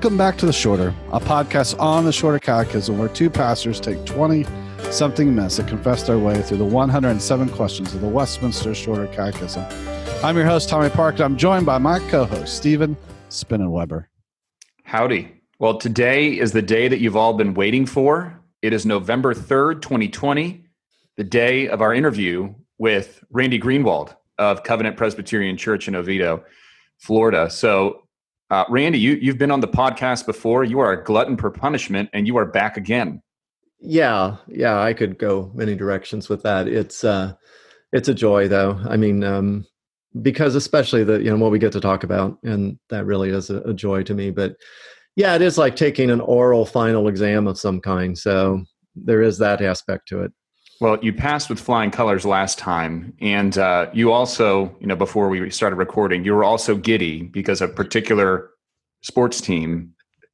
Welcome back to The Shorter, a podcast on the Shorter Catechism where two pastors take 20 something minutes to confess their way through the 107 questions of the Westminster Shorter Catechism. I'm your host, Tommy Park, and I'm joined by my co host, Stephen Spinnenweber. Howdy. Well, today is the day that you've all been waiting for. It is November 3rd, 2020, the day of our interview with Randy Greenwald of Covenant Presbyterian Church in Oviedo, Florida. So, uh, Randy, you, you've been on the podcast before. You are a glutton for punishment, and you are back again. Yeah, yeah, I could go many directions with that. It's uh, it's a joy, though. I mean, um, because especially the you know what we get to talk about, and that really is a, a joy to me. But yeah, it is like taking an oral final exam of some kind. So there is that aspect to it. Well, you passed with flying colors last time, and uh, you also, you know, before we started recording, you were also giddy because a particular sports team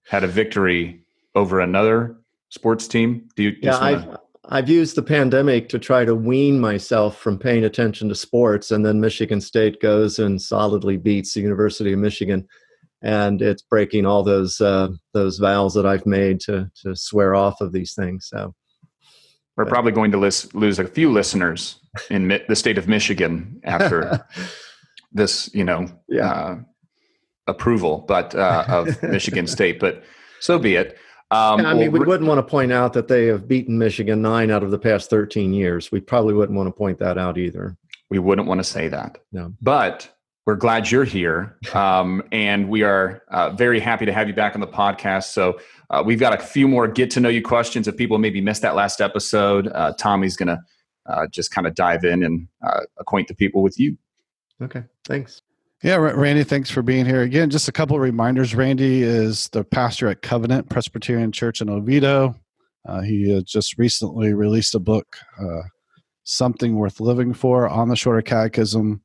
had a victory over another sports team. Do you? Yeah, I've I've used the pandemic to try to wean myself from paying attention to sports, and then Michigan State goes and solidly beats the University of Michigan, and it's breaking all those uh, those vows that I've made to to swear off of these things. So we're probably going to list, lose a few listeners in mi- the state of Michigan after this, you know, yeah. uh, approval, but uh, of Michigan State. But so be it. Um, I mean, well, we wouldn't want to point out that they have beaten Michigan nine out of the past 13 years. We probably wouldn't want to point that out either. We wouldn't want to say that. No. But we're glad you're here. Um, and we are uh, very happy to have you back on the podcast. So uh, we've got a few more get to know you questions. If people maybe missed that last episode, uh, Tommy's going to uh, just kind of dive in and uh, acquaint the people with you. Okay. Thanks. Yeah, Randy, thanks for being here again. Just a couple of reminders. Randy is the pastor at Covenant Presbyterian Church in Oviedo. Uh, he just recently released a book, Something Worth Living For, on the Shorter Catechism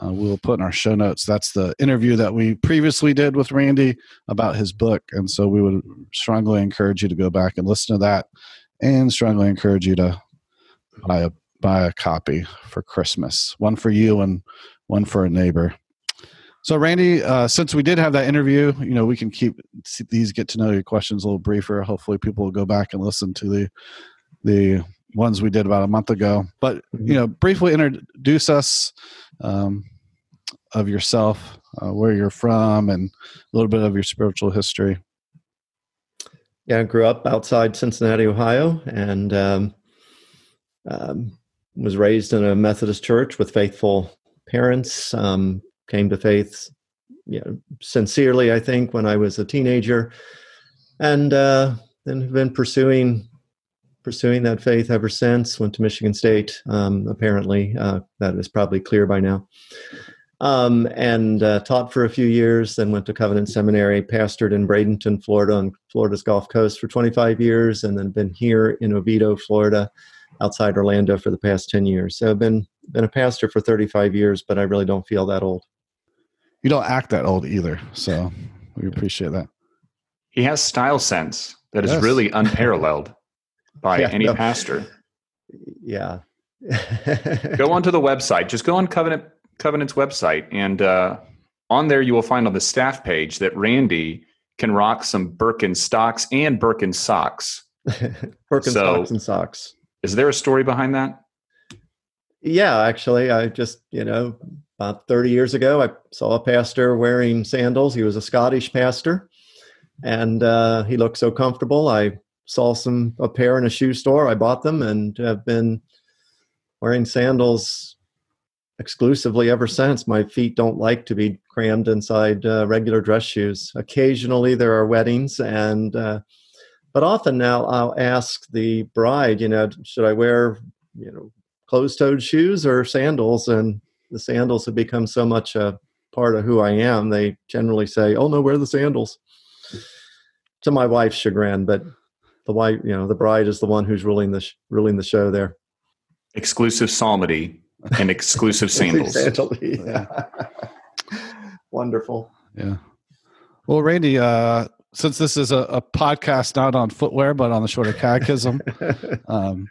uh, we'll put in our show notes. That's the interview that we previously did with Randy about his book. And so we would strongly encourage you to go back and listen to that and strongly encourage you to buy a, buy a copy for Christmas, one for you and one for a neighbor. So, Randy, uh, since we did have that interview, you know, we can keep these get to know you questions a little briefer. Hopefully, people will go back and listen to the the ones we did about a month ago. But mm-hmm. you know, briefly introduce us um, of yourself, uh, where you're from, and a little bit of your spiritual history. Yeah, I grew up outside Cincinnati, Ohio, and um, um, was raised in a Methodist church with faithful parents. Um, came to faith, you know, sincerely, I think, when I was a teenager, and uh, then have been pursuing pursuing that faith ever since. Went to Michigan State. Um, apparently, uh, that is probably clear by now. Um, and uh, taught for a few years. Then went to Covenant Seminary. Pastored in Bradenton, Florida, on Florida's Gulf Coast for 25 years, and then been here in Oviedo, Florida, outside Orlando for the past 10 years. So I've been been a pastor for 35 years, but I really don't feel that old. You don't act that old either, so we appreciate that. He has style sense that yes. is really unparalleled by yeah, any no. pastor. Yeah. go onto the website. Just go on Covenant Covenant's website, and uh, on there you will find on the staff page that Randy can rock some Birkenstocks and Birkin socks. Birkenstocks so, and socks. Is there a story behind that? Yeah, actually, I just you know about 30 years ago, I saw a pastor wearing sandals. He was a Scottish pastor, and uh, he looked so comfortable. I saw some a pair in a shoe store. I bought them and have been wearing sandals exclusively ever since. My feet don't like to be crammed inside uh, regular dress shoes. Occasionally there are weddings and uh, but often now I'll ask the bride, you know, should I wear, you know, closed-toed shoes or sandals and the sandals have become so much a part of who I am. They generally say, "Oh no, wear the sandals." To my wife's chagrin, but the wife, you know, the bride is the one who's ruling the sh- ruling the show there. Exclusive psalmody and exclusive sandals. yeah. Wonderful. Yeah. Well, Randy, uh, since this is a, a, podcast not on footwear but on the shorter catechism, um,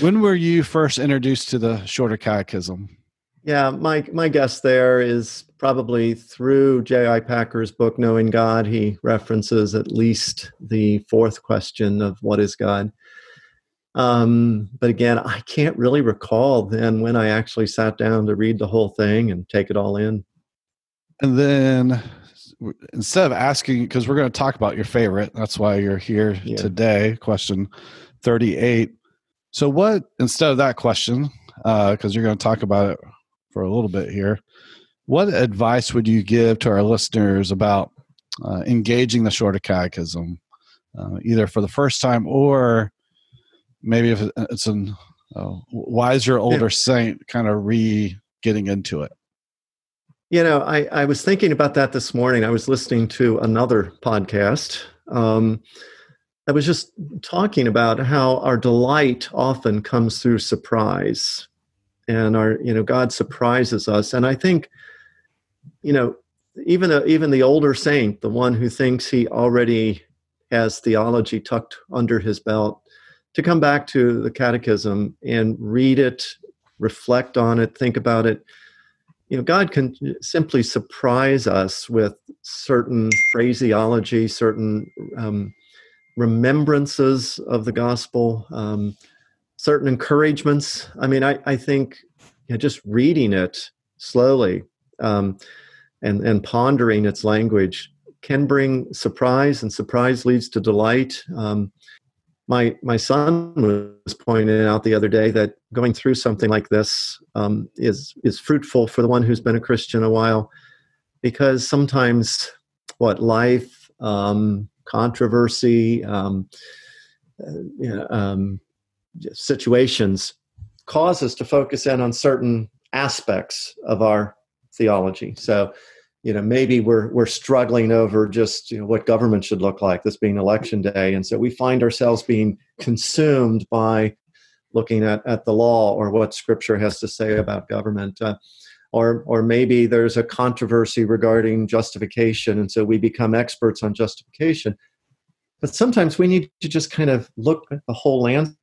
when were you first introduced to the shorter catechism? Yeah, my my guess there is probably through J.I. Packer's book Knowing God. He references at least the fourth question of what is God. Um, but again, I can't really recall then when I actually sat down to read the whole thing and take it all in. And then instead of asking, because we're going to talk about your favorite, that's why you're here yeah. today, question 38. So, what, instead of that question, because uh, you're going to talk about it for a little bit here, what advice would you give to our listeners about uh, engaging the shorter catechism, uh, either for the first time or maybe if it's an uh, wiser older yeah. saint kind of re getting into it? You know, I, I was thinking about that this morning. I was listening to another podcast. Um, I was just talking about how our delight often comes through surprise, and our you know God surprises us. And I think, you know, even a, even the older saint, the one who thinks he already has theology tucked under his belt, to come back to the catechism and read it, reflect on it, think about it you know god can simply surprise us with certain phraseology certain um, remembrances of the gospel um, certain encouragements. I mean i, I think you know, just reading it slowly um, and, and pondering its language can bring surprise and surprise leads to delight. Um, my my son was pointing out the other day that going through something like this um, is is fruitful for the one who's been a Christian a while, because sometimes what life, um, controversy, um, uh, you know, um, situations cause us to focus in on certain aspects of our theology. So you know maybe we're we're struggling over just you know what government should look like this being election day. And so we find ourselves being consumed by looking at, at the law or what scripture has to say about government. Uh, or or maybe there's a controversy regarding justification. And so we become experts on justification. But sometimes we need to just kind of look at the whole landscape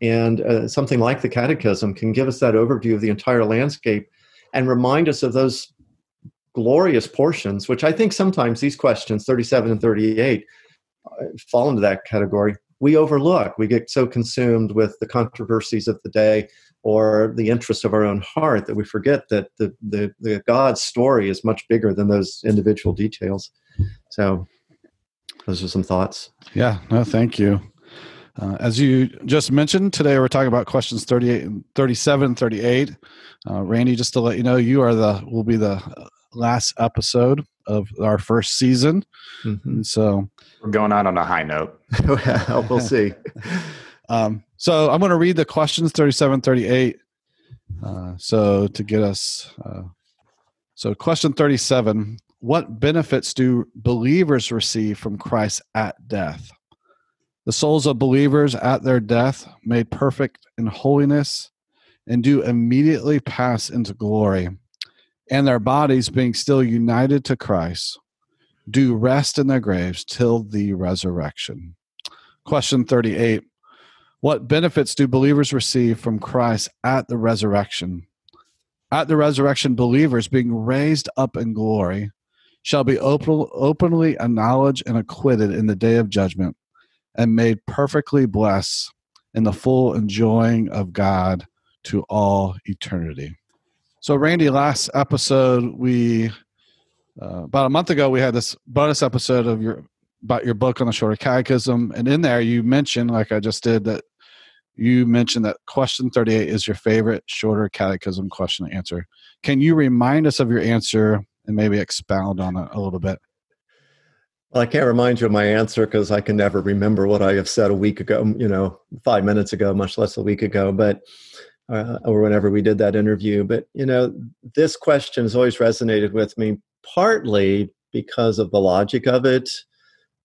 and uh, something like the catechism can give us that overview of the entire landscape and remind us of those glorious portions, which I think sometimes these questions, 37 and 38, uh, fall into that category. We overlook. We get so consumed with the controversies of the day or the interests of our own heart that we forget that the, the, the God's story is much bigger than those individual details. So, those are some thoughts. Yeah, no, thank you. Uh, as you just mentioned, today we're talking about questions 38 and 37 38. Uh, Randy, just to let you know, you are the will be the last episode of our first season. Mm-hmm. So we're going out on a high note. we'll see. um, so I'm going to read the questions 37, 38. Uh, so to get us, uh, so question 37 What benefits do believers receive from Christ at death? The souls of believers at their death, made perfect in holiness, and do immediately pass into glory and their bodies being still united to Christ do rest in their graves till the resurrection. Question 38 What benefits do believers receive from Christ at the resurrection? At the resurrection, believers being raised up in glory shall be open, openly acknowledged and acquitted in the day of judgment and made perfectly blessed in the full enjoying of God to all eternity. So, Randy, last episode we uh, about a month ago we had this bonus episode of your about your book on the shorter catechism, and in there you mentioned, like I just did, that you mentioned that question thirty eight is your favorite shorter catechism question to answer. Can you remind us of your answer and maybe expound on it a little bit? Well, I can't remind you of my answer because I can never remember what I have said a week ago, you know, five minutes ago, much less a week ago. But uh, or whenever we did that interview. But you know, this question has always resonated with me, partly because of the logic of it,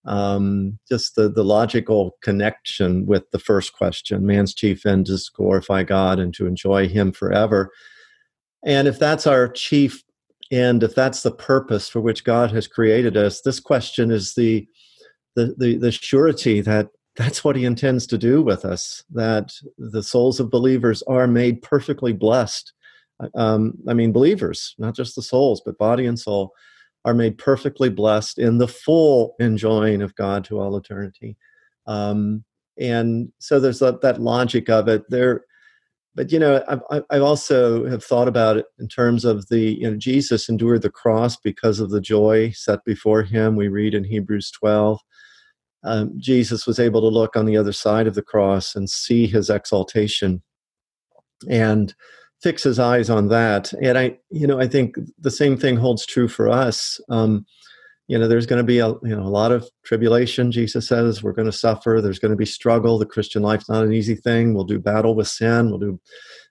um, just the the logical connection with the first question: man's chief end is to glorify God and to enjoy Him forever. And if that's our chief end, if that's the purpose for which God has created us, this question is the the, the, the surety that that's what he intends to do with us that the souls of believers are made perfectly blessed um, I mean, believers, not just the souls, but body and soul, are made perfectly blessed in the full enjoying of God to all eternity. Um, and so there's that, that logic of it there. But you know, I, I also have thought about it in terms of the you know Jesus endured the cross because of the joy set before him. We read in Hebrews 12. Um, Jesus was able to look on the other side of the cross and see his exaltation. And fix his eyes on that. And I, you know, I think the same thing holds true for us. Um, you know, there's going to be a you know a lot of tribulation. Jesus says we're going to suffer. There's going to be struggle. The Christian life's not an easy thing. We'll do battle with sin. We'll do,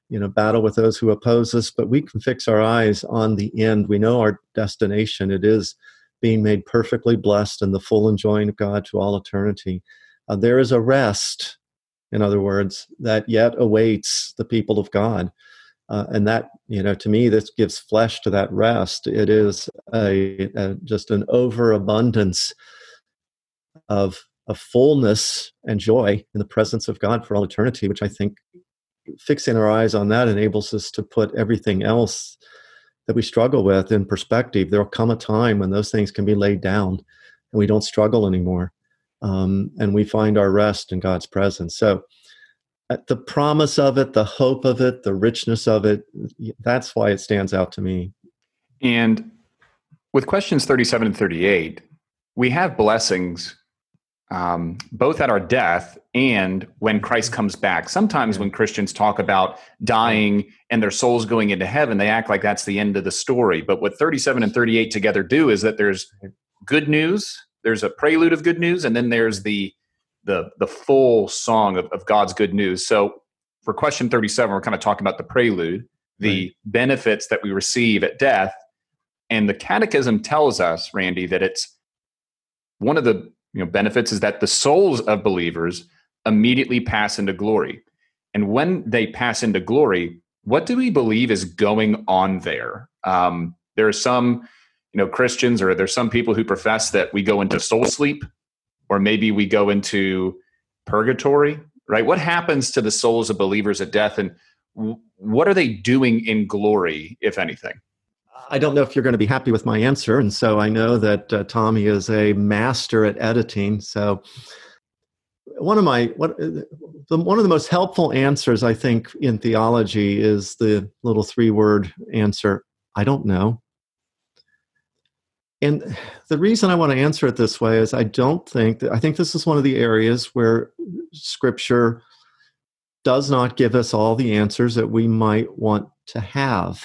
you know, battle with those who oppose us. But we can fix our eyes on the end. We know our destination. It is being made perfectly blessed and the full enjoying of God to all eternity. Uh, there is a rest, in other words, that yet awaits the people of God. Uh, and that you know to me this gives flesh to that rest. It is a, a just an overabundance of a fullness and joy in the presence of god for all eternity which i think fixing our eyes on that enables us to put everything else that we struggle with in perspective. There'll come a time when those things can be laid down and we don't struggle anymore um, and we find our rest in god's presence. So the promise of it, the hope of it, the richness of it, that's why it stands out to me. And with questions 37 and 38, we have blessings um, both at our death and when Christ comes back. Sometimes when Christians talk about dying and their souls going into heaven, they act like that's the end of the story. But what 37 and 38 together do is that there's good news, there's a prelude of good news, and then there's the the the full song of, of God's good news. So for question 37, we're kind of talking about the prelude, the right. benefits that we receive at death. And the catechism tells us, Randy, that it's one of the you know benefits is that the souls of believers immediately pass into glory. And when they pass into glory, what do we believe is going on there? Um, there are some, you know, Christians or there's some people who profess that we go into soul sleep or maybe we go into purgatory, right? What happens to the souls of believers at death and what are they doing in glory, if anything? I don't know if you're going to be happy with my answer. And so I know that uh, Tommy is a master at editing. So one of my what, the, one of the most helpful answers I think in theology is the little three word answer I don't know. And the reason I want to answer it this way is I don't think that I think this is one of the areas where scripture does not give us all the answers that we might want to have.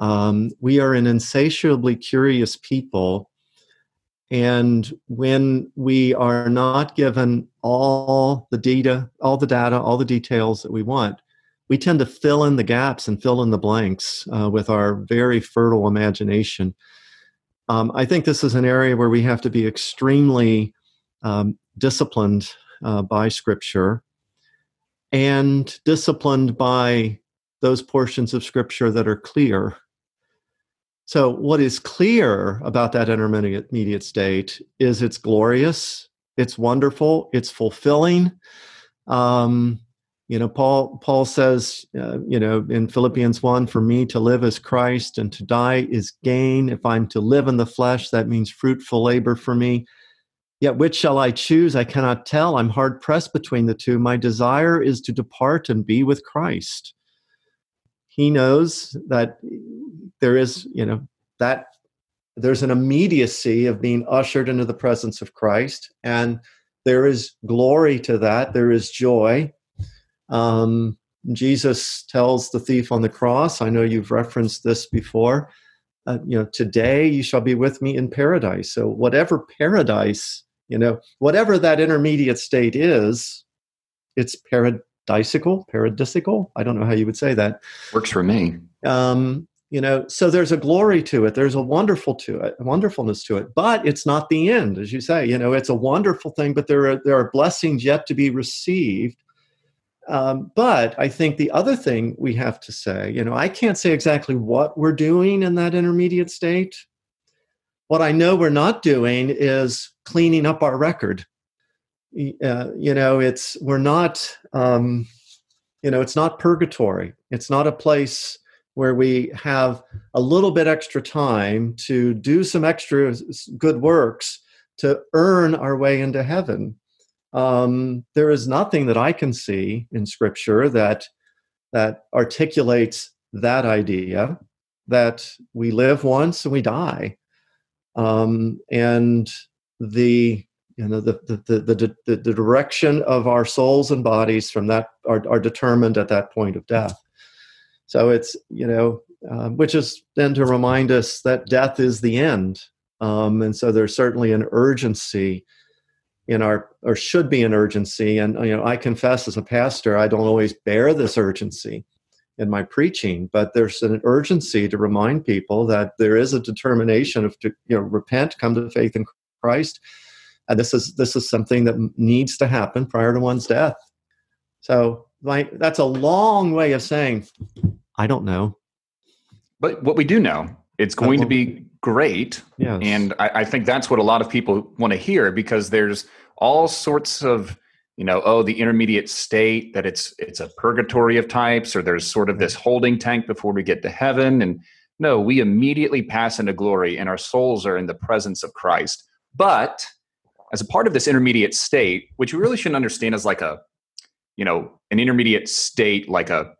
Um, we are an insatiably curious people. And when we are not given all the data, all the data, all the details that we want, we tend to fill in the gaps and fill in the blanks uh, with our very fertile imagination. Um, I think this is an area where we have to be extremely um, disciplined uh, by Scripture and disciplined by those portions of Scripture that are clear. So, what is clear about that intermediate state is it's glorious, it's wonderful, it's fulfilling. Um, you know paul paul says uh, you know in philippians 1 for me to live as christ and to die is gain. If i'm to live in the flesh that means fruitful labor for me. Yet which shall i choose? I cannot tell. I'm hard pressed between the two. My desire is to depart and be with christ. He knows that there is you know that there's an immediacy of being ushered into the presence of christ and there is glory to that. There is joy um, Jesus tells the thief on the cross, I know you've referenced this before, uh, you know, today you shall be with me in paradise. So, whatever paradise, you know, whatever that intermediate state is, it's paradisical, paradisical. I don't know how you would say that. Works for me. Um, you know, so there's a glory to it. There's a wonderful to it, a wonderfulness to it. But it's not the end, as you say. You know, it's a wonderful thing, but there are there are blessings yet to be received um, but I think the other thing we have to say, you know, I can't say exactly what we're doing in that intermediate state. What I know we're not doing is cleaning up our record. Uh, you know, it's we're not, um, you know, it's not purgatory. It's not a place where we have a little bit extra time to do some extra good works to earn our way into heaven. Um, there is nothing that I can see in Scripture that that articulates that idea that we live once and we die, um, and the you know the the, the the, the direction of our souls and bodies from that are, are determined at that point of death. So it's you know um, which is then to remind us that death is the end, um, and so there's certainly an urgency in our or should be an urgency. And you know i confess as a pastor i don't always bear this urgency in my preaching but there's an urgency to remind people that there is a determination of to you know repent come to faith in christ. And this is this is something that needs to happen prior to one's death. So like that's a long way of saying i don't know. But what we do know it's going to be great. Yes. And I, I think that's what a lot of people want to hear because there's all sorts of, you know, oh, the intermediate state that it's it's a purgatory of types, or there's sort of this holding tank before we get to heaven. And no, we immediately pass into glory and our souls are in the presence of Christ. But as a part of this intermediate state, which we really shouldn't understand as like a, you know, an intermediate state, like a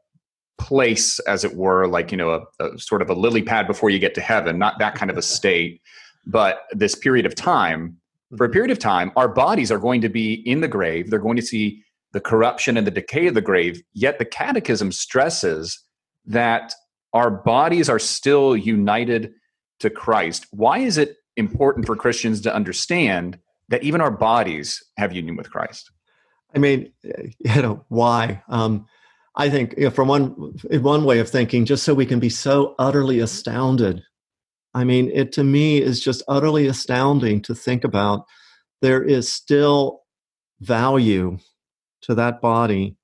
place, as it were, like, you know, a, a, sort of a lily pad before you get to heaven, not that kind of a state, but this period of time. For a period of time, our bodies are going to be in the grave. They're going to see the corruption and the decay of the grave. Yet the catechism stresses that our bodies are still united to Christ. Why is it important for Christians to understand that even our bodies have union with Christ? I mean, you know, why? Um, I think you know, from one one way of thinking, just so we can be so utterly astounded. I mean, it to me is just utterly astounding to think about. There is still value to that body.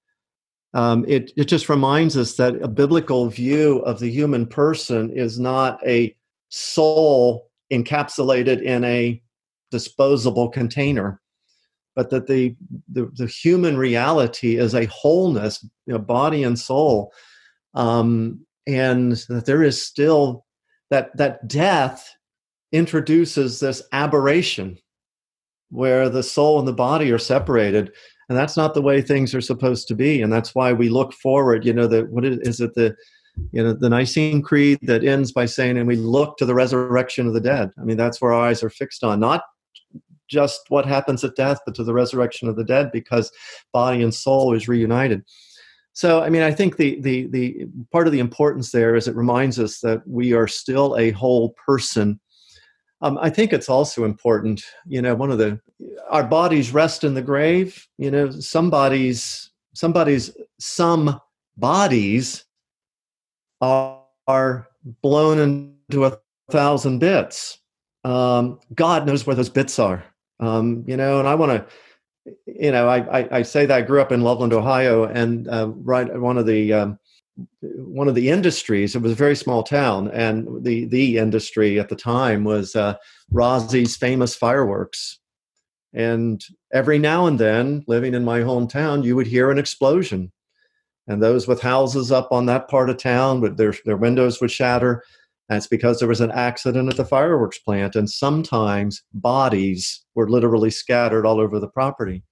Um, it it just reminds us that a biblical view of the human person is not a soul encapsulated in a disposable container but that the, the, the human reality is a wholeness, you know, body and soul, um, and that there is still that that death introduces this aberration where the soul and the body are separated. And that's not the way things are supposed to be. And that's why we look forward you know that what is, is it the you know the nicene creed that ends by saying and we look to the resurrection of the dead. I mean that's where our eyes are fixed on not just what happens at death, but to the resurrection of the dead, because body and soul is reunited. So, I mean, I think the the the part of the importance there is it reminds us that we are still a whole person. Um, I think it's also important, you know, one of the our bodies rest in the grave. You know, somebody's somebody's some bodies are, are blown into a thousand bits. Um, God knows where those bits are. Um, you know, and I want to, you know, I, I, I, say that I grew up in Loveland, Ohio, and uh, right one of the um, one of the industries. It was a very small town, and the the industry at the time was uh, famous fireworks. And every now and then, living in my hometown, you would hear an explosion, and those with houses up on that part of town, their their windows would shatter. That's because there was an accident at the fireworks plant, and sometimes bodies were literally scattered all over the property.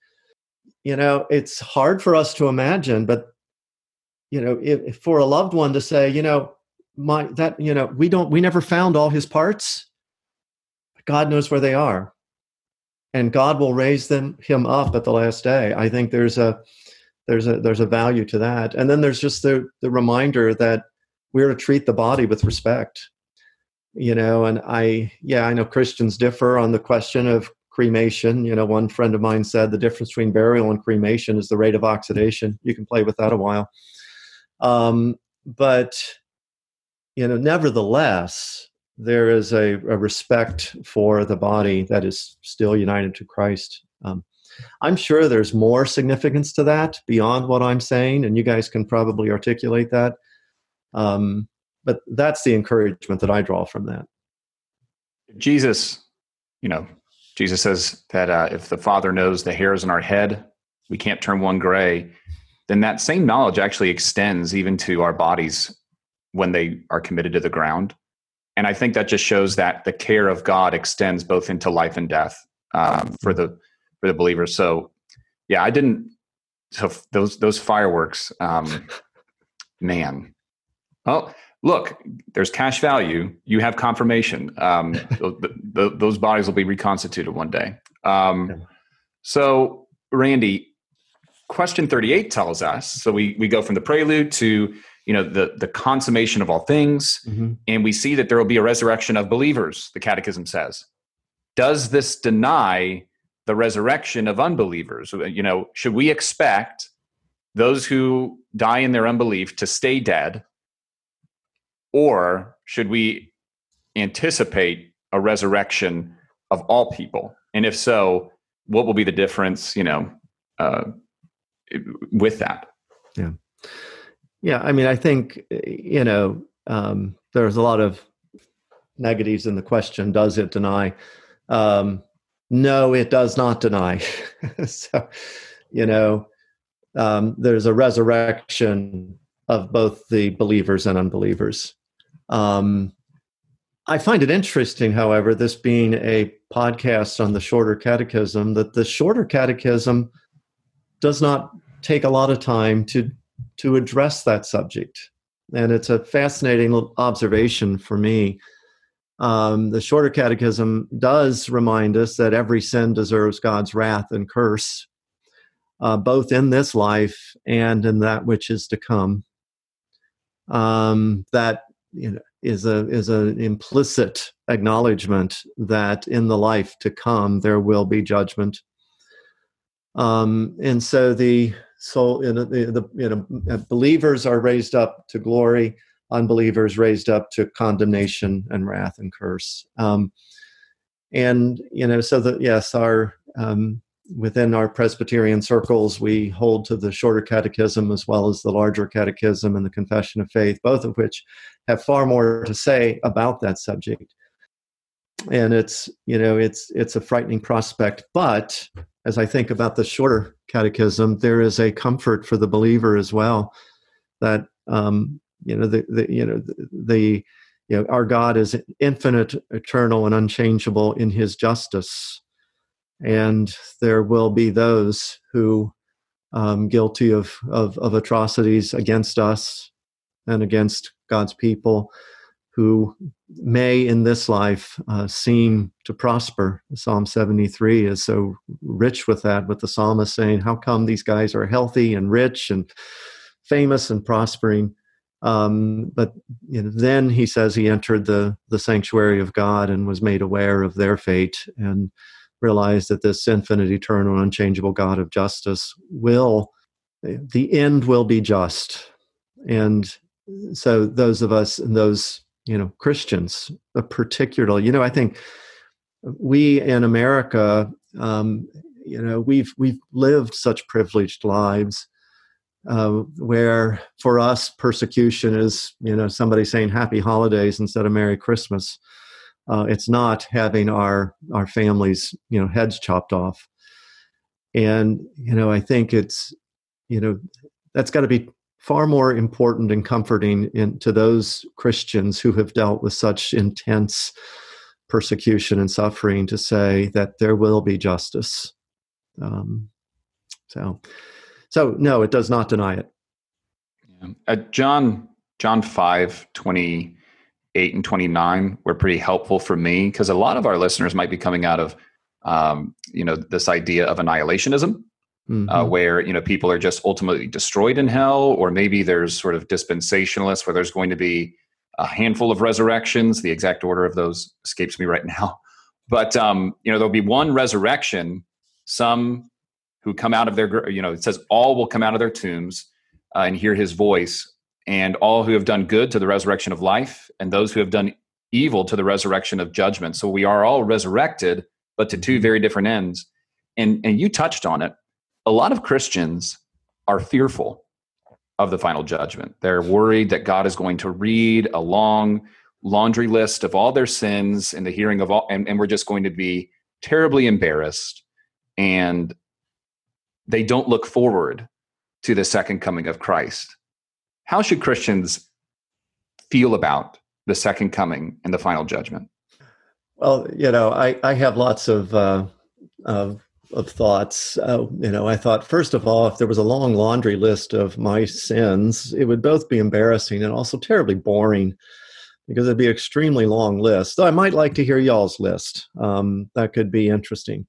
You know, it's hard for us to imagine, but you know, if, for a loved one to say, you know, my that you know, we don't, we never found all his parts. God knows where they are, and God will raise them him up at the last day. I think there's a there's a there's a value to that, and then there's just the the reminder that we're to treat the body with respect you know and i yeah i know christians differ on the question of cremation. You know one friend of mine said the difference between burial and cremation is the rate of oxidation. You can play with that a while. Um, but you know nevertheless there is a, a, respect for the body that is still united to christ. Um, i'm sure there's more significance to that beyond what i'm saying and you guys can probably articulate that um, but that's the encouragement that I draw from that. Jesus, you know, Jesus says that uh, if the Father knows the hairs in our head, we can't turn one gray. Then that same knowledge actually extends even to our bodies when they are committed to the ground. And I think that just shows that the care of God extends both into life and death um, for the for the believer. So, yeah, I didn't. So those those fireworks, um, man. Well, look, there's cash value. You have confirmation. Um, the, the, those bodies will be reconstituted one day. Um, so, Randy, question 38 tells us. So we we go from the prelude to you know the the consummation of all things, mm-hmm. and we see that there will be a resurrection of believers. The Catechism says. Does this deny the resurrection of unbelievers? You know, should we expect those who die in their unbelief to stay dead or should we anticipate a resurrection of all people? And if so, what will be the difference, you know, uh, with that? Yeah. Yeah. I mean, I think, you know, um, there's a lot of negatives in the question. Does it deny? Um, no, it does not deny. so, you know, um, there's a resurrection of both the believers and unbelievers. Um, I find it interesting, however, this being a podcast on the shorter catechism, that the shorter catechism does not take a lot of time to to address that subject, and it's a fascinating observation for me. Um, the shorter catechism does remind us that every sin deserves God's wrath and curse, uh, both in this life and in that which is to come. Um, that you know, is a is an implicit acknowledgement that in the life to come there will be judgment. Um, and so the soul, you know, the, the you know, uh, believers are raised up to glory, unbelievers raised up to condemnation and wrath and curse. Um, and you know, so that yes, our um, within our Presbyterian circles, we hold to the shorter catechism as well as the larger catechism and the Confession of Faith, both of which have far more to say about that subject. And it's, you know, it's it's a frightening prospect. But as I think about the shorter catechism, there is a comfort for the believer as well that um, you know the, the you know the, the you know our God is infinite, eternal, and unchangeable in His justice and there will be those who um, guilty of, of, of atrocities against us and against God's people who may in this life uh, seem to prosper. Psalm 73 is so rich with that, with the psalmist saying, How come these guys are healthy and rich and famous and prospering? Um, but you know, then he says he entered the, the sanctuary of God and was made aware of their fate. And realize that this infinite, eternal, unchangeable God of justice will, the end will be just. And so those of us, and those, you know, Christians, particularly, you know, I think we in America, um, you know, we've we've lived such privileged lives uh, where for us persecution is, you know, somebody saying Happy Holidays instead of Merry Christmas. Uh, it's not having our our families, you know, heads chopped off. And you know, I think it's you know that's got to be far more important and comforting in, to those Christians who have dealt with such intense persecution and suffering to say that there will be justice. Um, so, so no, it does not deny it. Yeah. Uh, John John five twenty 8 and 29 were pretty helpful for me because a lot of our listeners might be coming out of um, you know this idea of annihilationism uh, mm-hmm. uh, where you know people are just ultimately destroyed in hell or maybe there's sort of dispensationalists where there's going to be a handful of resurrections. The exact order of those escapes me right now. But um, you know there'll be one resurrection. Some who come out of their you know it says all will come out of their tombs uh, and hear his voice and all who have done good to the resurrection of life, and those who have done evil to the resurrection of judgment. So we are all resurrected, but to two mm-hmm. very different ends. And, and you touched on it. A lot of Christians are fearful of the final judgment. They're worried that God is going to read a long laundry list of all their sins in the hearing of all, and, and we're just going to be terribly embarrassed. And they don't look forward to the second coming of Christ how should Christians feel about the second coming and the final judgment? Well, you know, I, I have lots of, uh, of, of thoughts. Uh, you know, I thought, first of all, if there was a long laundry list of my sins, it would both be embarrassing and also terribly boring because it'd be an extremely long list. So I might like to hear y'all's list. Um, that could be interesting.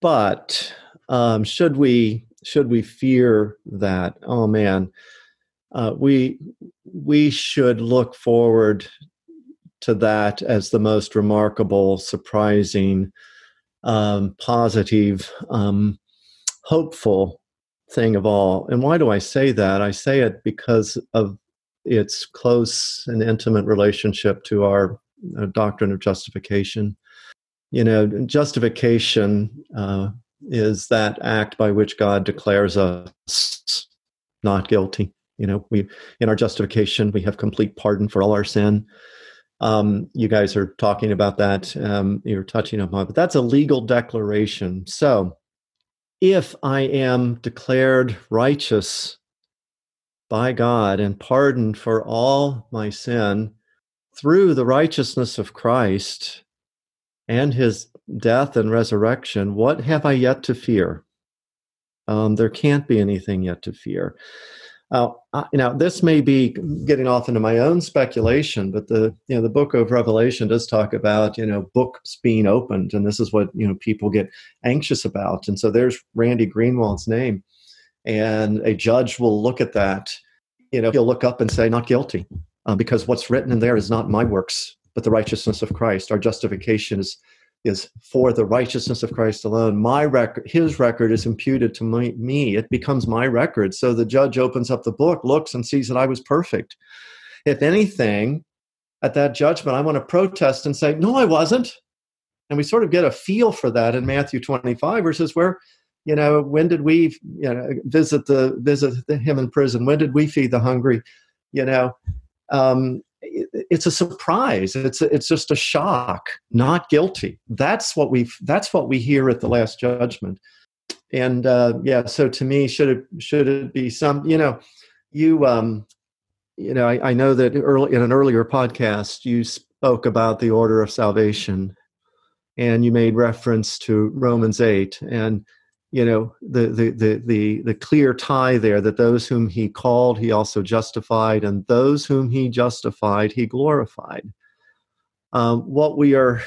But um, should we should we fear that? Oh man, uh, we we should look forward to that as the most remarkable, surprising, um, positive, um, hopeful thing of all. And why do I say that? I say it because of its close and intimate relationship to our uh, doctrine of justification. You know, justification uh, is that act by which God declares us not guilty. You know, we in our justification we have complete pardon for all our sin. Um, you guys are talking about that. Um, you're touching upon, but that's a legal declaration. So, if I am declared righteous by God and pardoned for all my sin through the righteousness of Christ and his death and resurrection, what have I yet to fear? Um, there can't be anything yet to fear. Uh, I, now, this may be getting off into my own speculation, but the you know the book of Revelation does talk about you know books being opened, and this is what you know people get anxious about. And so there's Randy Greenwald's name and a judge will look at that you know he'll look up and say not guilty uh, because what's written in there is not my works but the righteousness of christ our justification is is for the righteousness of christ alone. My record his record is imputed to my, me. It becomes my record. So the judge opens up the book looks and sees that i was perfect. If anything at that judgment i want to protest and say no i wasn't. And we sort of get a feel for that in matthew 25 verses where you know when did we you know visit the visit him in prison? When did we feed the hungry? You know um, it's a surprise. It's a, it's just a shock. Not guilty. That's what we that's what we hear at the last judgment. And uh, yeah so to me should it should it be some you know you um you know I, I know that early in an earlier podcast you spoke about the order of salvation and you made reference to romans 8 and you know the, the the the the clear tie there that those whom he called he also justified and those whom he justified he glorified. Um, what we are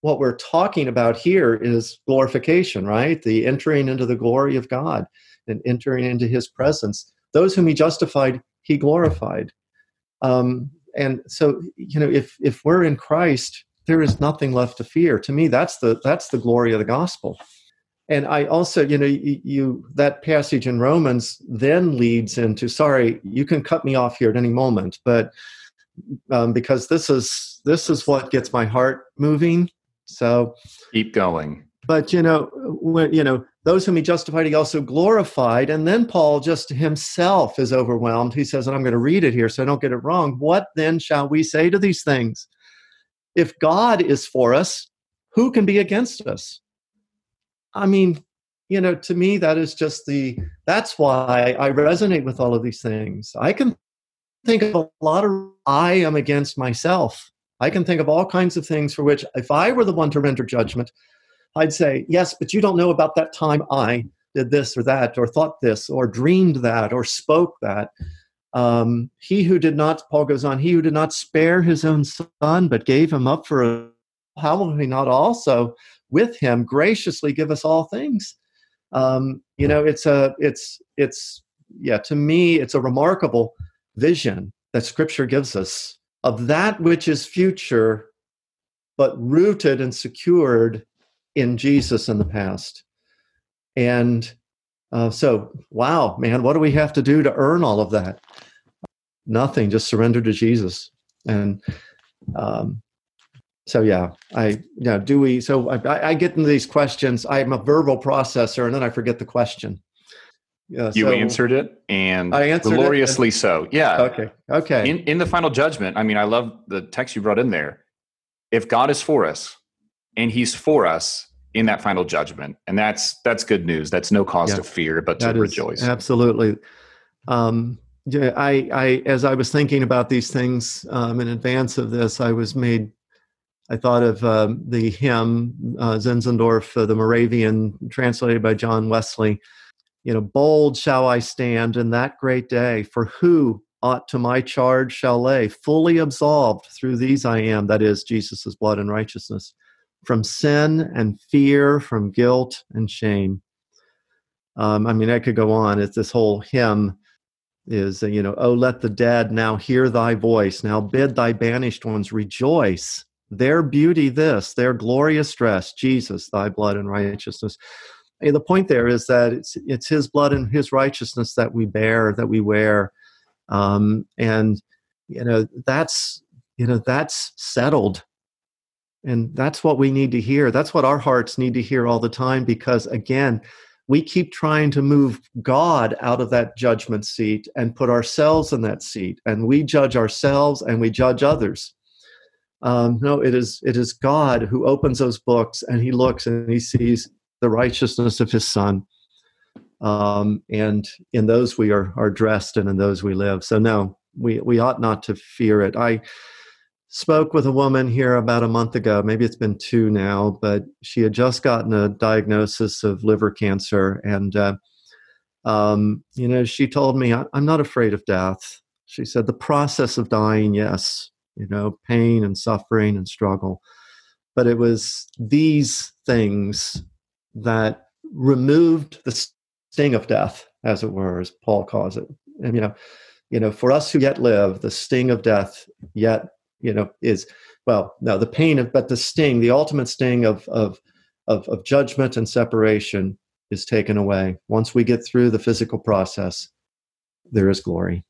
what we're talking about here is glorification right? The entering into the glory of god and entering into his presence. Those whom he justified he glorified. Um, and so you know if if we're in christ there is nothing left to fear. To me that's the that's the glory of the gospel and i also you know you, you, that passage in romans then leads into sorry you can cut me off here at any moment but um, because this is this is what gets my heart moving. So keep going. But you know when you know those whom he justified he also glorified. And then paul just himself is overwhelmed. He says and i'm going to read it here so i don't get it wrong what then shall we say to these things? If god is for us who can be against us I mean, you know, to me, that is just the, that's why I resonate with all of these things. I can think of a lot of, I am against myself. I can think of all kinds of things for which, if I were the one to render judgment, I'd say, yes, but you don't know about that time I did this or that, or thought this, or dreamed that, or spoke that. Um, he who did not, Paul goes on, he who did not spare his own son, but gave him up for a, how will he not also with him graciously give us all things. Um, you know it's a it's it's yeah to me it's a remarkable vision that scripture gives us of that which is future but rooted and secured in jesus in the past. And uh, so wow man what do we have to do to earn all of that? Nothing just surrender to jesus. And um, so yeah i yeah do we so I, I, get into these questions. I'm a verbal processor and then i forget the question. Yeah, you so answered it and I answered gloriously so yeah. Okay okay. In, in the final judgment i mean i love the text you brought in there. If god is for us and he's for us in that final judgment and that's that's good news. That's no cause yeah, to fear but to rejoice. absolutely um yeah, I, I, as I was thinking about these things um, in advance of this, I was made. I thought of um, the hymn uh, Zinzendorf, uh, the Moravian, translated by John Wesley. You know, bold shall I stand in that great day, for who aught to my charge shall lay? Fully absolved through these I am, that is Jesus' blood and righteousness, from sin and fear, from guilt and shame. Um, I mean, I could go on. It's this whole hymn is you know oh let the dead now hear thy voice now bid thy banished ones rejoice their beauty this their glorious dress jesus thy blood and righteousness. And the point there is that it's it's his blood and his righteousness that we bear that we wear. Um, and you know that's you know that's settled. And that's what we need to hear. That's what our hearts need to hear all the time because again we keep trying to move God out of that judgment seat and put ourselves in that seat, and we judge ourselves and we judge others. Um, no, it is it is God who opens those books and He looks and He sees the righteousness of His Son, um, and in those we are are dressed, and in those we live. So no, we we ought not to fear it. I spoke with a woman here about a month ago. Maybe it's been two now, but she had just gotten a diagnosis of liver cancer. And, uh, um, you know, she told me, I'm not afraid of death. She said, the process of dying, yes, you know, pain and suffering and struggle. But it was these things that removed the sting of death, as it were, as Paul calls it. And, you know, you know, for us who yet live, the sting of death yet you know is well now the pain of but the sting the ultimate sting of of of, of judgment and separation is taken away once we get through the physical process there is glory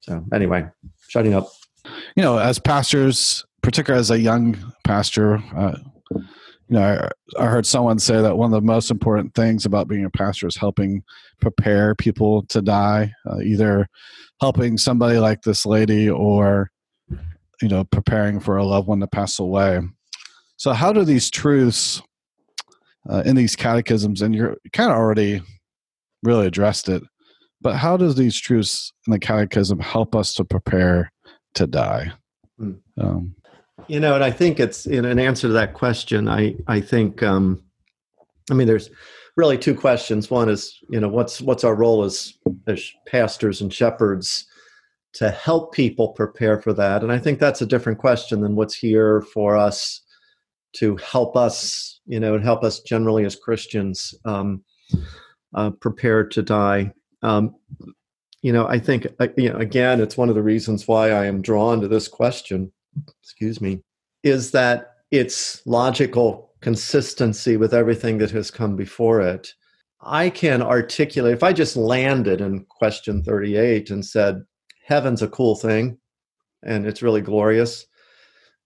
so anyway shutting up you know as pastors particularly as a young pastor uh, you know I, I, heard someone say that one of the most important things about being a pastor is helping prepare people to die uh, either helping somebody like this lady or you know preparing for a loved one to pass away. So how do these truths uh, in these catechisms and you're kind of already really addressed it but how does these truths in the catechism help us to prepare to die hmm. um, you know and i think it's in an answer to that question i i think um, i mean there's really two questions one is you know what's what's our role as as pastors and shepherds to help people prepare for that. And I think that's a different question than what's here for us to help us, you know, and help us generally as Christians um, uh, prepare to die. Um, you know, I think, uh, you know, again, it's one of the reasons why I am drawn to this question, excuse me, is that it's logical consistency with everything that has come before it. I can articulate, if I just landed in question 38 and said, heaven's a cool thing and it's really glorious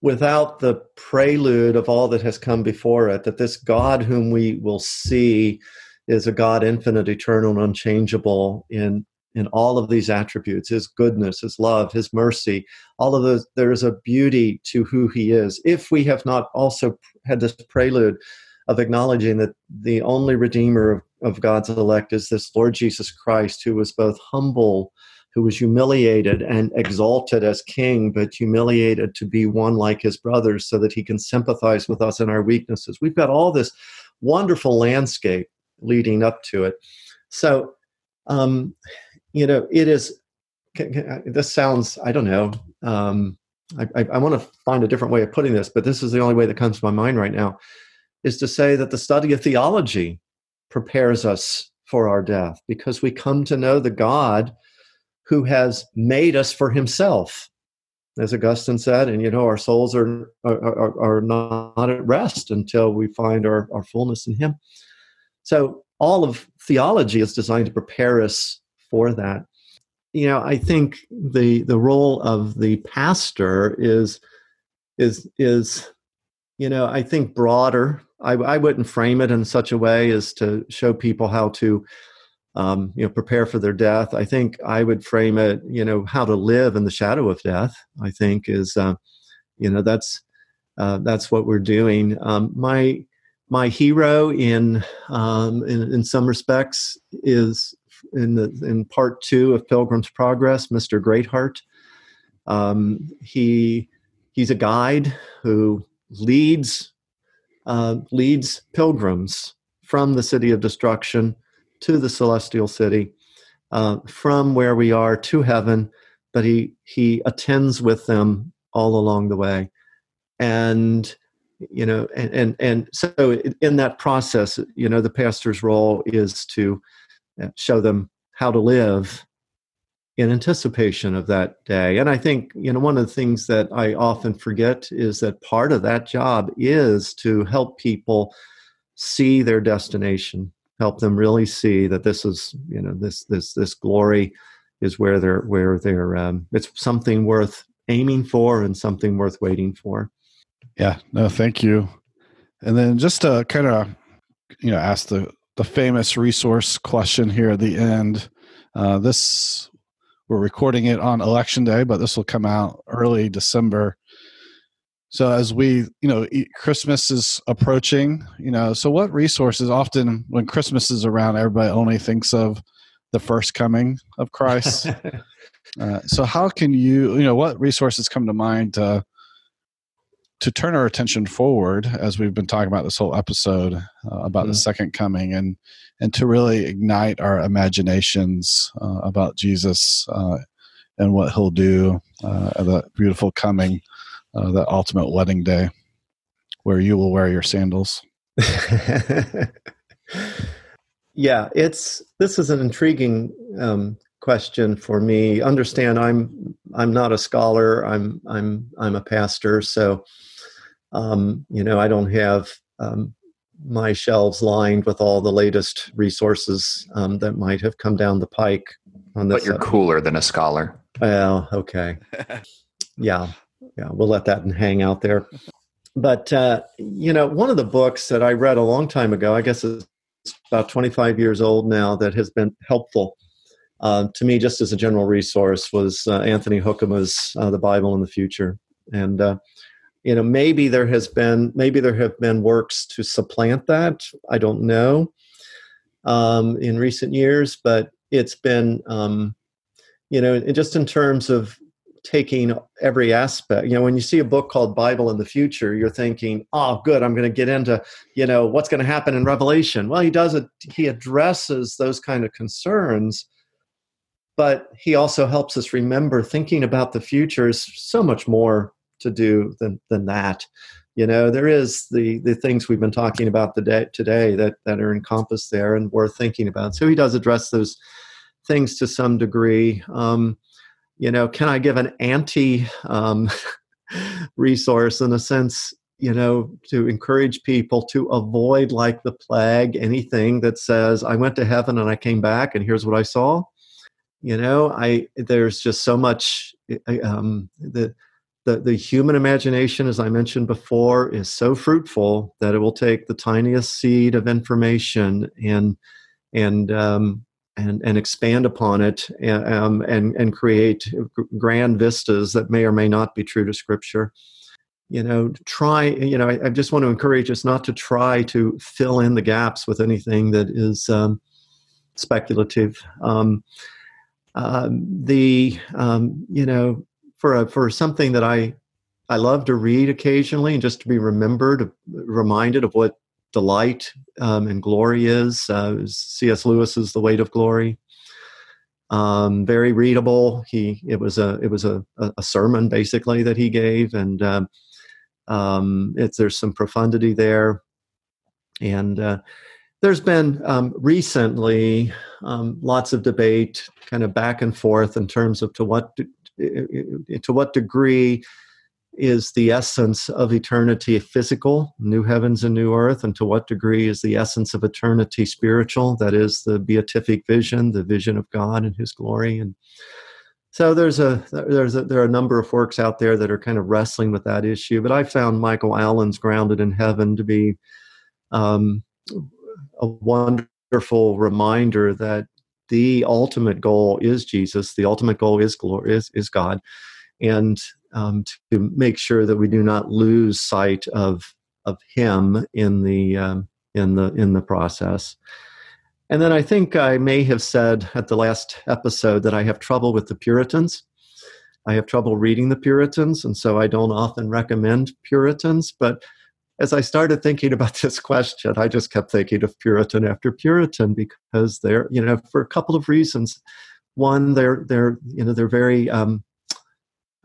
without the prelude of all that has come before it that this god whom we will see is a god infinite eternal and unchangeable in in all of these attributes his goodness his love his mercy all of those there is a beauty to who he is if we have not also had this prelude of acknowledging that the only redeemer of, of god's elect is this lord jesus christ who was both humble who was humiliated and exalted as king, but humiliated to be one like his brothers so that he can sympathize with us in our weaknesses. We've got all this wonderful landscape leading up to it. So, um, you know, it is, this sounds, I don't know, um, I, I, I want to find a different way of putting this, but this is the only way that comes to my mind right now, is to say that the study of theology prepares us for our death because we come to know the God who has made us for himself. As augustine said and you know our souls are are, are not at rest until we find our, our fullness in him. So all of theology is designed to prepare us for that you know i think the the role of the pastor is is is you know i think broader i, I wouldn't frame it in such a way as to show people how to um, you know, prepare for their death. I think I would frame it, you know, how to live in the shadow of death. I think is, uh, you know, that's uh, that's what we're doing. Um, my my hero in, um, in, in some respects is in the in part two of Pilgrim's Progress, Mr. Greatheart. Um, he he's a guide who leads uh, leads pilgrims from the city of destruction to the celestial city, uh, from where we are to heaven. But he he attends with them all along the way, and you know and, and and so in that process you know the pastor's role is to show them how to live in anticipation of that day. And i think you know one of the things that i often forget is that part of that job is to help people see their destination help them really see that this is you know this this this glory is where they're where they're um, it's something worth aiming for and something worth waiting for. Yeah, no, thank you. And then just to kind of, you know, ask the the famous resource question here at the end. Uh, this we're recording it on election day, but this will come out early December. So as we, you know, Christmas is approaching, you know, so what resources often when Christmas is around, everybody only thinks of the first coming of Christ. uh, so how can you, you know, what resources come to mind to to turn our attention forward as we've been talking about this whole episode uh, about mm. the second coming and and to really ignite our imaginations uh, about jesus uh, and what he'll do uh, at the beautiful coming uh, that ultimate wedding day where you will wear your sandals. Yeah it's this is an intriguing um, question for me. Understand i'm i'm not a scholar. I'm i'm i'm a pastor so um, you know, I don't have um, my shelves lined with all the latest resources um, that might have come down the pike on this. But you're cooler than a scholar. Well, okay. yeah, yeah, we'll let that hang out there. But uh, you know, one of the books that I read a long time ago, I guess it's about 25 years old now, that has been helpful uh, to me, just as a general resource, was uh, Anthony Hoekema's uh, "The Bible and the Future," and uh, you know maybe there has been maybe there have been works to supplant that. I don't know um, in recent years but it's been um, you know just in terms of taking every aspect you know when you see a book called bible and the future you're thinking oh good i'm going to get into you know what's going to happen in revelation. Well he does it he addresses those kind of concerns but he also helps us remember thinking about the future is so much more to do than than that. You know there is the the things we've been talking about the day, today that that are encompassed there and worth thinking about. So he does address those things to some degree. Um, you know can i give an anti um, resource in a sense you know to encourage people to avoid like the plague anything that says i went to heaven and i came back and here's what i saw you know i there's just so much um, the the, the human imagination, as I mentioned before, is so fruitful that it will take the tiniest seed of information and and um, and and expand upon it and um, and, and create grand vistas that may or may not be true to Scripture. You know, try. You know, I, I just want to encourage us not to try to fill in the gaps with anything that is um, speculative. Uh, the um, you know for a, for something that I I love to read occasionally and just to be remembered, reminded of what delight um, and glory is. Uh, C.S. Lewis's The Weight of Glory. Um, very readable. He it was a it was a, a sermon basically that he gave, and um, um, it's there's some profundity there, and uh, there's been um, recently um, lots of debate, kind of back and forth in terms of to what to what degree is the essence of eternity physical, new heavens and new earth, and to what degree is the essence of eternity spiritual, that is the beatific vision, the vision of God and His glory. And so there's a there's a, there are a number of works out there that are kind of wrestling with that issue. But I found Michael Allen's "Grounded in Heaven" to be um, a wonderful reminder that the ultimate goal is Jesus. The ultimate goal is glory, is, is God, and um, to make sure that we do not lose sight of of Him in the um, in the in the process. And then I think I may have said at the last episode that I have trouble with the Puritans. I have trouble reading the Puritans, and so I don't often recommend Puritans. But as I started thinking about this question, I just kept thinking of Puritan after Puritan because they're, you know, for a couple of reasons. One, they're they're you know they're very um,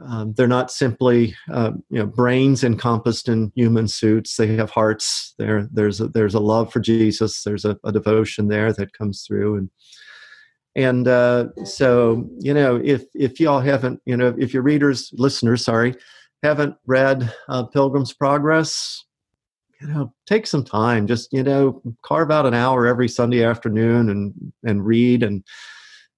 um, they're not simply uh, you know brains encompassed in human suits. They have hearts. There, there's a, there's a love for Jesus. There's a, a devotion there that comes through, and and uh, so you know if if y'all haven't you know if your readers listeners sorry haven't read uh, Pilgrim's Progress, you know take some time. Just you know carve out an hour every Sunday afternoon and and read and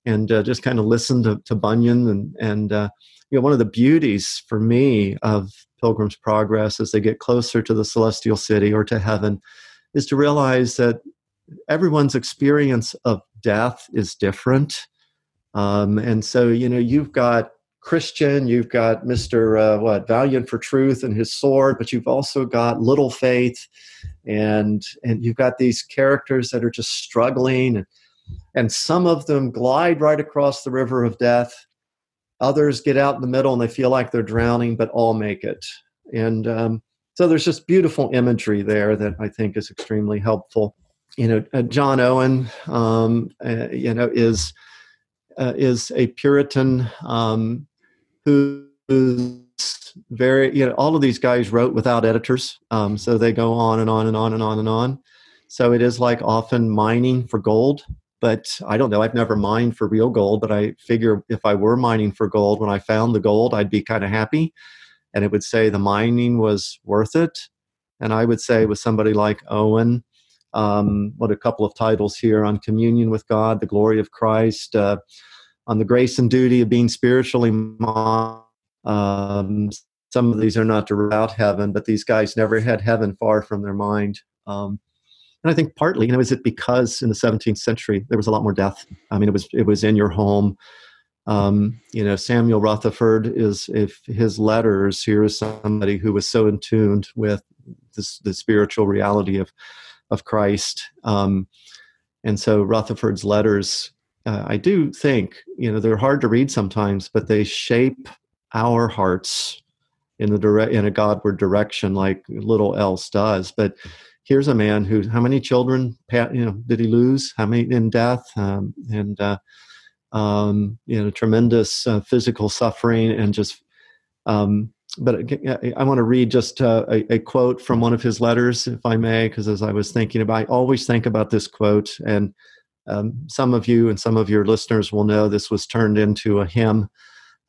and uh, just kind of listen to, to Bunyan and and uh, you know one of the beauties for me of pilgrim's progress as they get closer to the celestial city or to heaven is to realize that everyone's experience of death is different um, and so you know you've got christian you've got mr uh, what valiant for truth and his sword but you've also got little faith and and you've got these characters that are just struggling and, and some of them glide right across the river of death Others get out in the middle and they feel like they're drowning, but all make it. And um, so there's just beautiful imagery there that I think is extremely helpful. You know, uh, John Owen, um, uh, you know, is uh, is a Puritan um, who's very, you know, all of these guys wrote without editors, um, so they go on and on and on and on and on. So it is like often mining for gold but I don't know. I've never mined for real gold, but I figure if I were mining for gold, when I found the gold, I'd be kind of happy. And it would say the mining was worth it. And I would say with somebody like Owen, um, what a couple of titles here on communion with God, the glory of Christ, uh, on the grace and duty of being spiritually. Um, some of these are not about heaven, but these guys never had heaven far from their mind. Um, and I think partly, you know, is it because in the 17th century there was a lot more death? I mean, it was it was in your home. Um, you know, Samuel Rutherford is if his letters here is somebody who was so in tune with this, the spiritual reality of of Christ. Um, and so Rutherford's letters, uh, I do think, you know, they're hard to read sometimes, but they shape our hearts in the direct in a Godward direction, like little else does. But here's a man who how many children you know did he lose how many in death um, and uh, um, you know tremendous uh, physical suffering and just um, but I want to read just uh, a, a, quote from one of his letters, if I may, because as I was thinking about, I always think about this quote, and um, some of you and some of your listeners will know this was turned into a hymn.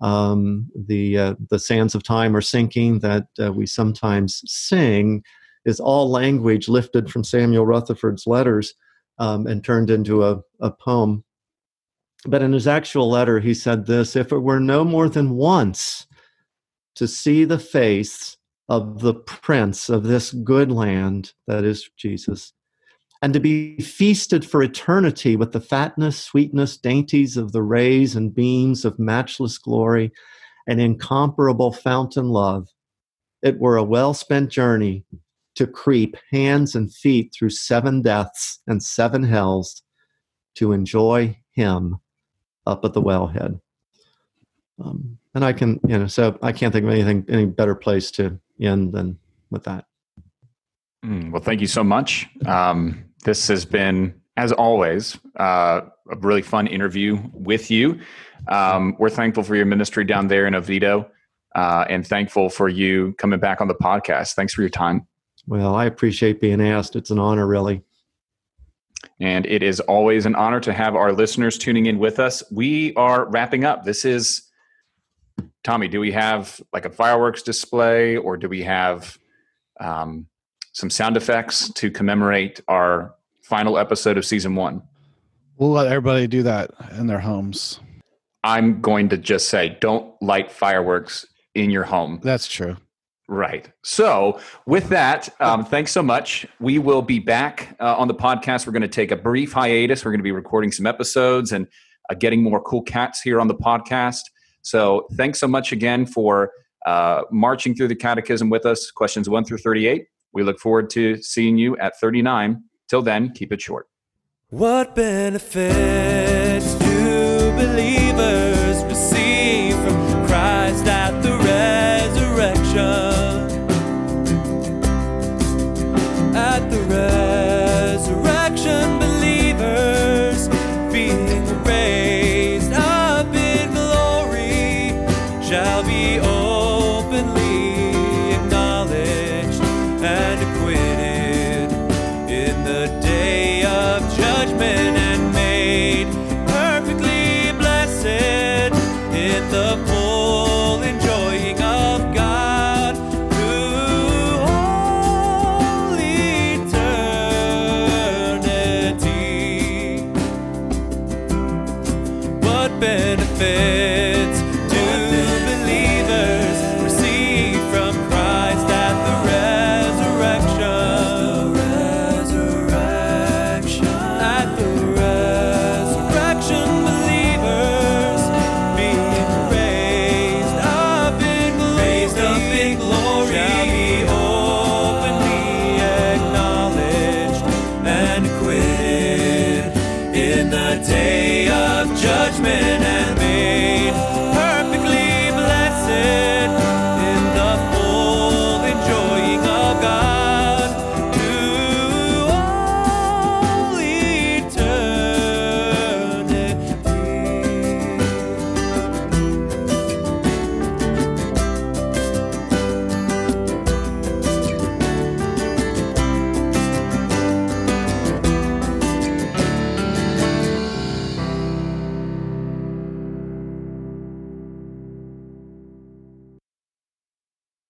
Um, the uh, the sands of time are sinking that uh, we sometimes sing is all language lifted from Samuel Rutherford's letters um, and turned into a, a poem. But in his actual letter, he said this If it were no more than once to see the face of the prince of this good land, that is Jesus, and to be feasted for eternity with the fatness, sweetness, dainties of the rays and beams of matchless glory and incomparable fountain love, it were a well spent journey to creep hands and feet through seven deaths and seven hells to enjoy him up at the wellhead. Um, and I can, you know, so I can't think of anything, any better place to end than with that. Mm, well, thank you so much. Um, this has been, as always, uh, a really fun interview with you. Um, we're thankful for your ministry down there in Oviedo uh, and thankful for you coming back on the podcast. Thanks for your time. Well, I appreciate being asked. It's an honor, really. And it is always an honor to have our listeners tuning in with us. We are wrapping up. This is Tommy. Do we have like a fireworks display, or do we have um, some sound effects to commemorate our final episode of season one? We'll let everybody do that in their homes. I'm going to just say, don't light fireworks in your home. That's true. Right. So, with that, um, thanks so much. We will be back uh, on the podcast. We're going to take a brief hiatus. We're going to be recording some episodes and uh, getting more cool cats here on the podcast. So, thanks so much again for uh, marching through the catechism with us, questions 1 through 38. We look forward to seeing you at 39. Till then, keep it short. What